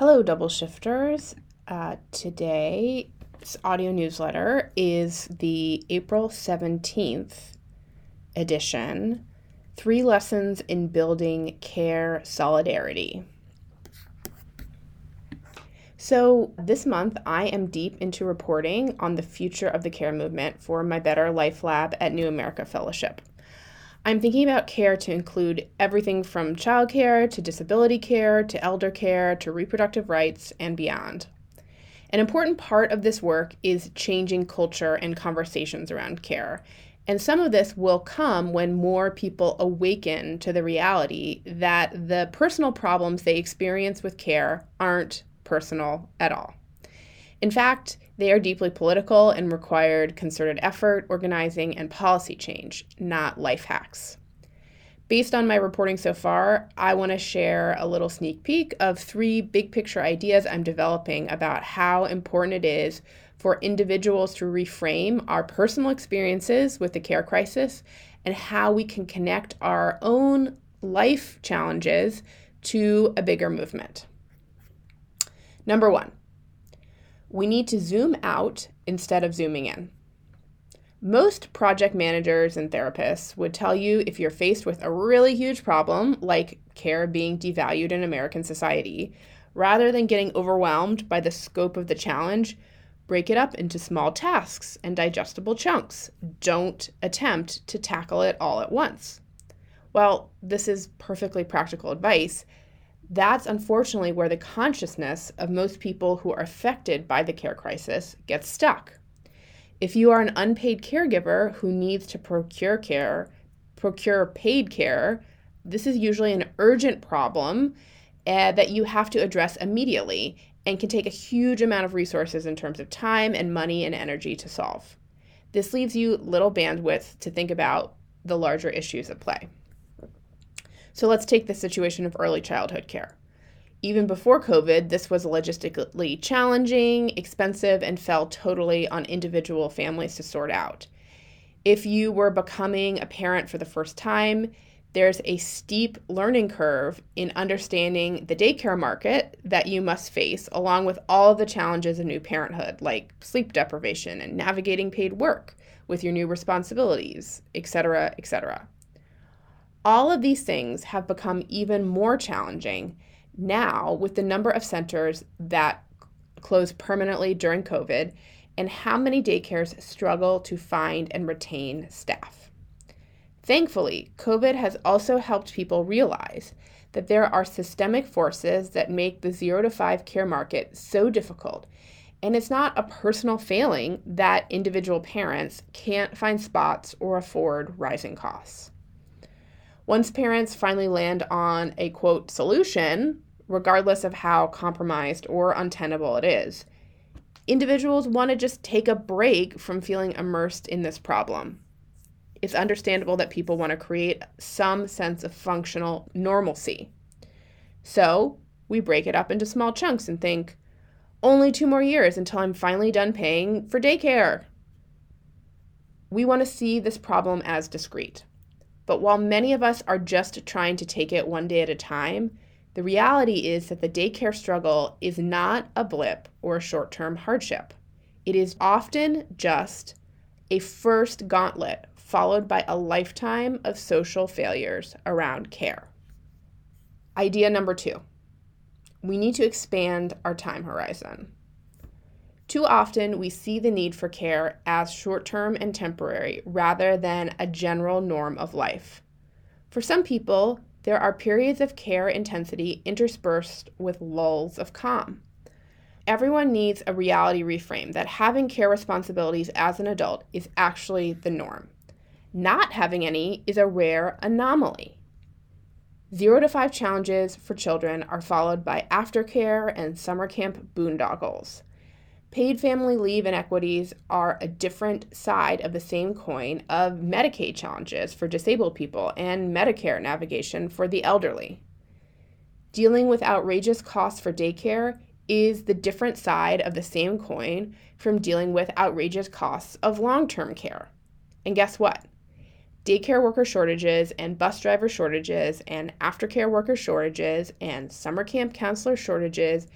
Hello, double shifters. Uh, today's audio newsletter is the April 17th edition Three Lessons in Building Care Solidarity. So, this month I am deep into reporting on the future of the care movement for my Better Life Lab at New America Fellowship. I'm thinking about care to include everything from childcare to disability care to elder care to reproductive rights and beyond. An important part of this work is changing culture and conversations around care. And some of this will come when more people awaken to the reality that the personal problems they experience with care aren't personal at all. In fact, they are deeply political and required concerted effort, organizing, and policy change, not life hacks. Based on my reporting so far, I want to share a little sneak peek of three big picture ideas I'm developing about how important it is for individuals to reframe our personal experiences with the care crisis and how we can connect our own life challenges to a bigger movement. Number one, we need to zoom out instead of zooming in. Most project managers and therapists would tell you if you're faced with a really huge problem, like care being devalued in American society, rather than getting overwhelmed by the scope of the challenge, break it up into small tasks and digestible chunks. Don't attempt to tackle it all at once. Well, this is perfectly practical advice, that's unfortunately where the consciousness of most people who are affected by the care crisis gets stuck. If you are an unpaid caregiver who needs to procure care, procure paid care, this is usually an urgent problem uh, that you have to address immediately and can take a huge amount of resources in terms of time and money and energy to solve. This leaves you little bandwidth to think about the larger issues at play. So let's take the situation of early childhood care. Even before COVID, this was logistically challenging, expensive, and fell totally on individual families to sort out. If you were becoming a parent for the first time, there's a steep learning curve in understanding the daycare market that you must face, along with all the challenges of new parenthood, like sleep deprivation and navigating paid work with your new responsibilities, etc., etc. All of these things have become even more challenging now with the number of centers that close permanently during COVID and how many daycares struggle to find and retain staff. Thankfully, COVID has also helped people realize that there are systemic forces that make the 0 to 5 care market so difficult. And it's not a personal failing that individual parents can't find spots or afford rising costs. Once parents finally land on a quote solution, regardless of how compromised or untenable it is, individuals want to just take a break from feeling immersed in this problem. It's understandable that people want to create some sense of functional normalcy. So we break it up into small chunks and think, only two more years until I'm finally done paying for daycare. We want to see this problem as discrete. But while many of us are just trying to take it one day at a time, the reality is that the daycare struggle is not a blip or a short term hardship. It is often just a first gauntlet followed by a lifetime of social failures around care. Idea number two we need to expand our time horizon. Too often, we see the need for care as short term and temporary rather than a general norm of life. For some people, there are periods of care intensity interspersed with lulls of calm. Everyone needs a reality reframe that having care responsibilities as an adult is actually the norm. Not having any is a rare anomaly. Zero to five challenges for children are followed by aftercare and summer camp boondoggles. Paid family leave inequities are a different side of the same coin of Medicaid challenges for disabled people and Medicare navigation for the elderly. Dealing with outrageous costs for daycare is the different side of the same coin from dealing with outrageous costs of long term care. And guess what? daycare worker shortages and bus driver shortages and aftercare worker shortages and summer camp counselor shortages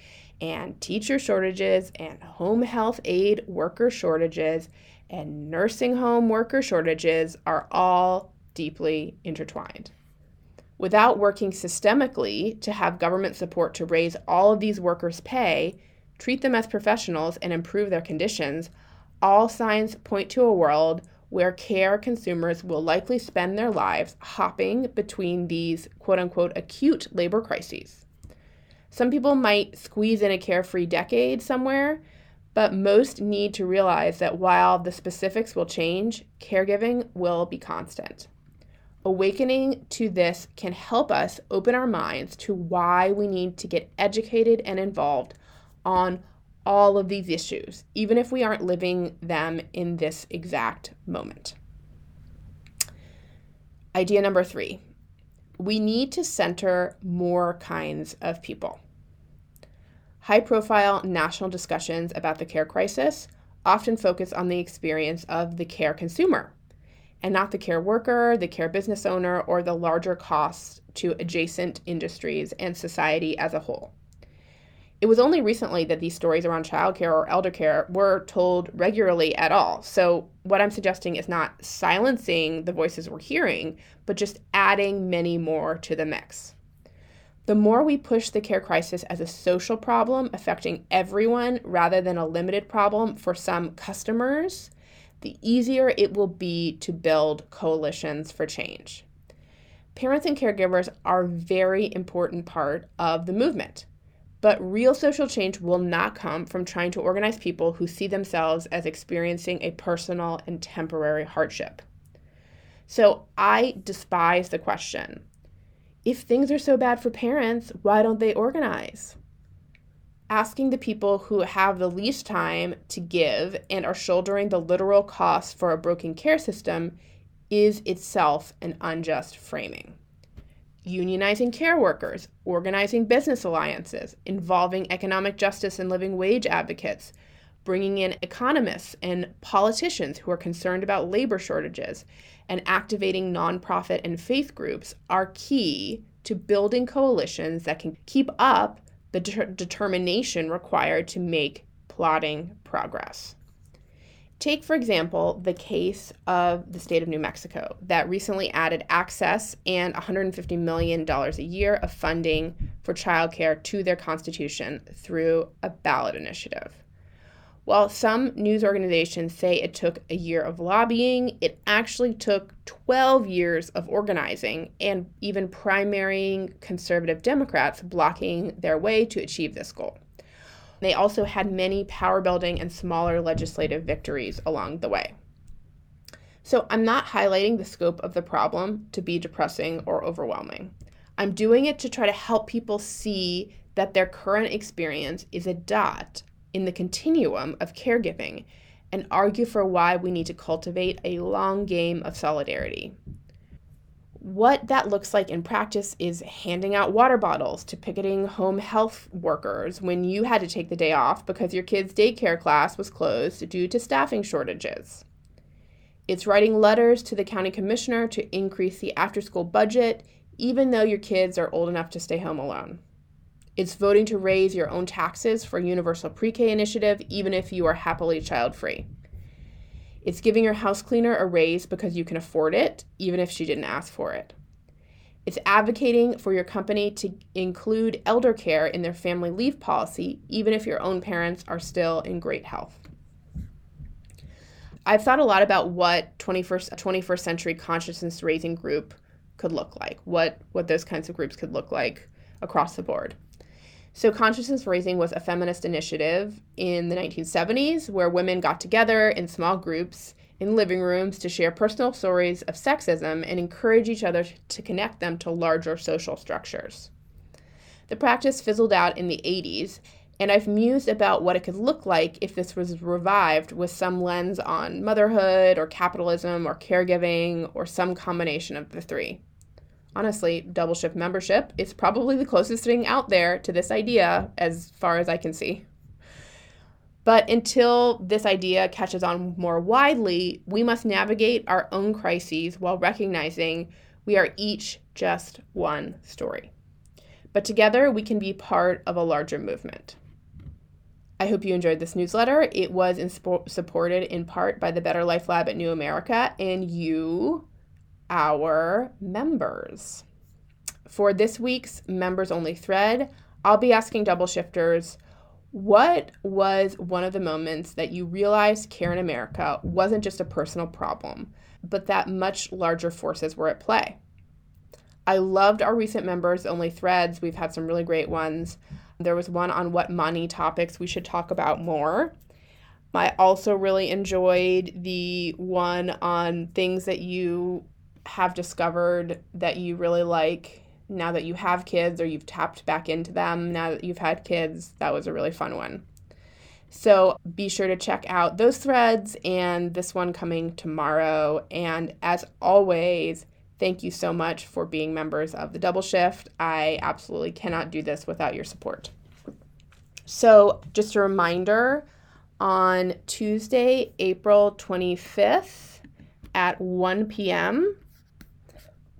and teacher shortages and home health aide worker shortages and nursing home worker shortages are all deeply intertwined. Without working systemically to have government support to raise all of these workers' pay, treat them as professionals, and improve their conditions, all signs point to a world where care consumers will likely spend their lives hopping between these quote unquote acute labor crises. Some people might squeeze in a carefree decade somewhere, but most need to realize that while the specifics will change, caregiving will be constant. Awakening to this can help us open our minds to why we need to get educated and involved on all of these issues, even if we aren't living them in this exact moment. Idea number three we need to center more kinds of people. High profile national discussions about the care crisis often focus on the experience of the care consumer and not the care worker, the care business owner, or the larger costs to adjacent industries and society as a whole. It was only recently that these stories around childcare or elder care were told regularly at all. So, what I'm suggesting is not silencing the voices we're hearing, but just adding many more to the mix. The more we push the care crisis as a social problem affecting everyone rather than a limited problem for some customers, the easier it will be to build coalitions for change. Parents and caregivers are a very important part of the movement. But real social change will not come from trying to organize people who see themselves as experiencing a personal and temporary hardship. So I despise the question if things are so bad for parents, why don't they organize? Asking the people who have the least time to give and are shouldering the literal costs for a broken care system is itself an unjust framing unionizing care workers, organizing business alliances, involving economic justice and living wage advocates, bringing in economists and politicians who are concerned about labor shortages, and activating nonprofit and faith groups are key to building coalitions that can keep up the de- determination required to make plotting progress. Take, for example, the case of the state of New Mexico that recently added access and $150 million a year of funding for childcare to their constitution through a ballot initiative. While some news organizations say it took a year of lobbying, it actually took 12 years of organizing and even primarying conservative Democrats blocking their way to achieve this goal. They also had many power building and smaller legislative victories along the way. So I'm not highlighting the scope of the problem to be depressing or overwhelming. I'm doing it to try to help people see that their current experience is a dot in the continuum of caregiving and argue for why we need to cultivate a long game of solidarity. What that looks like in practice is handing out water bottles to picketing home health workers when you had to take the day off because your kid's daycare class was closed due to staffing shortages. It's writing letters to the county commissioner to increase the after school budget, even though your kids are old enough to stay home alone. It's voting to raise your own taxes for Universal Pre K initiative, even if you are happily child free. It's giving your house cleaner a raise because you can afford it, even if she didn't ask for it. It's advocating for your company to include elder care in their family leave policy, even if your own parents are still in great health. I've thought a lot about what 21st, 21st century consciousness raising group could look like, what, what those kinds of groups could look like across the board. So, consciousness raising was a feminist initiative in the 1970s where women got together in small groups in living rooms to share personal stories of sexism and encourage each other to connect them to larger social structures. The practice fizzled out in the 80s, and I've mused about what it could look like if this was revived with some lens on motherhood or capitalism or caregiving or some combination of the three honestly, double shift membership is probably the closest thing out there to this idea as far as I can see. But until this idea catches on more widely, we must navigate our own crises while recognizing we are each just one story. But together, we can be part of a larger movement. I hope you enjoyed this newsletter. It was inspo- supported in part by the Better Life Lab at New America and you, our members. For this week's members only thread, I'll be asking double shifters what was one of the moments that you realized Care in America wasn't just a personal problem, but that much larger forces were at play? I loved our recent members only threads. We've had some really great ones. There was one on what money topics we should talk about more. I also really enjoyed the one on things that you have discovered that you really like now that you have kids or you've tapped back into them now that you've had kids. That was a really fun one. So be sure to check out those threads and this one coming tomorrow. And as always, Thank you so much for being members of the Double Shift. I absolutely cannot do this without your support. So, just a reminder on Tuesday, April 25th at 1 p.m.,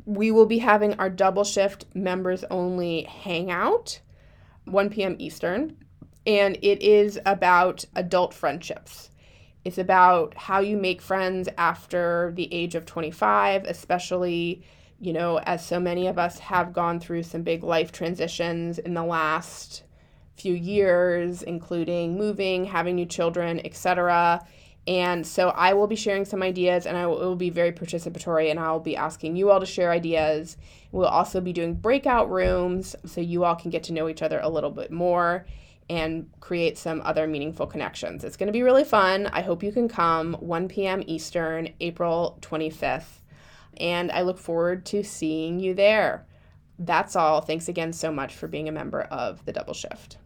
we will be having our Double Shift members only hangout, 1 p.m. Eastern, and it is about adult friendships. It's about how you make friends after the age of 25, especially, you know, as so many of us have gone through some big life transitions in the last few years, including moving, having new children, etc. And so I will be sharing some ideas and I will, will, be very participatory and I'll be asking you all to share ideas. We'll also be doing breakout rooms so you all can get to know each other a little bit more and create some other meaningful connections. It's going to be really fun. I hope you can come 1 p.m. Eastern, April 25th. And I look forward to seeing you there. That's all. Thanks again so much for being a member of the Double Shift.